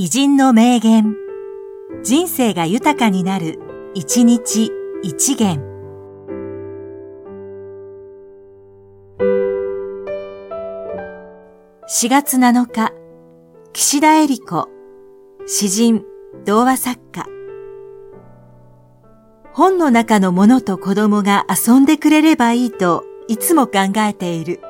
偉人の名言。人生が豊かになる、一日一元。4月7日、岸田恵理子、詩人、童話作家。本の中のものと子供が遊んでくれればいいといつも考えている。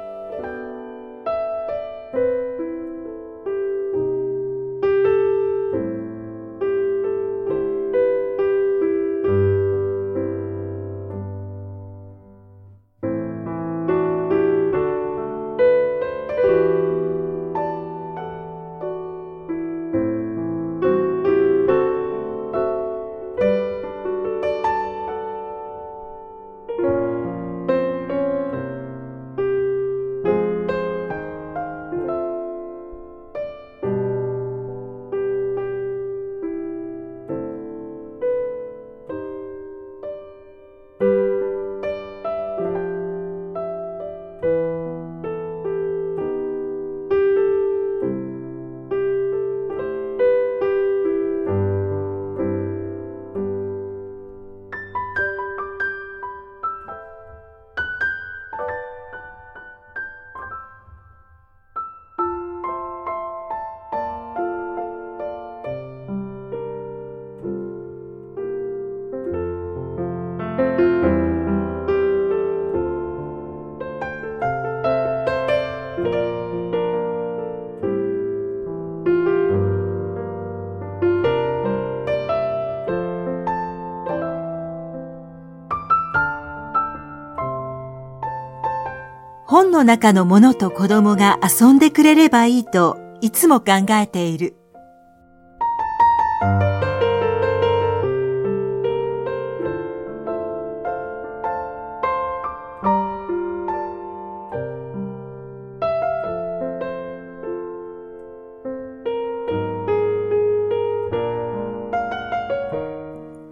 本の中のものと子供が遊んでくれればいいといつも考えている。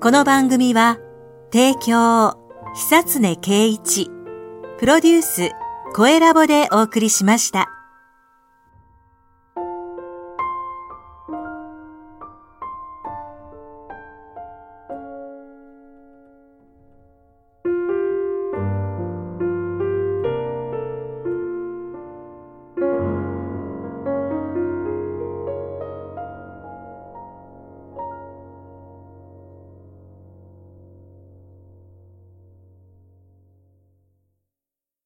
この番組は、提供、久常圭一、プロデュース、声ラボでお送りしました。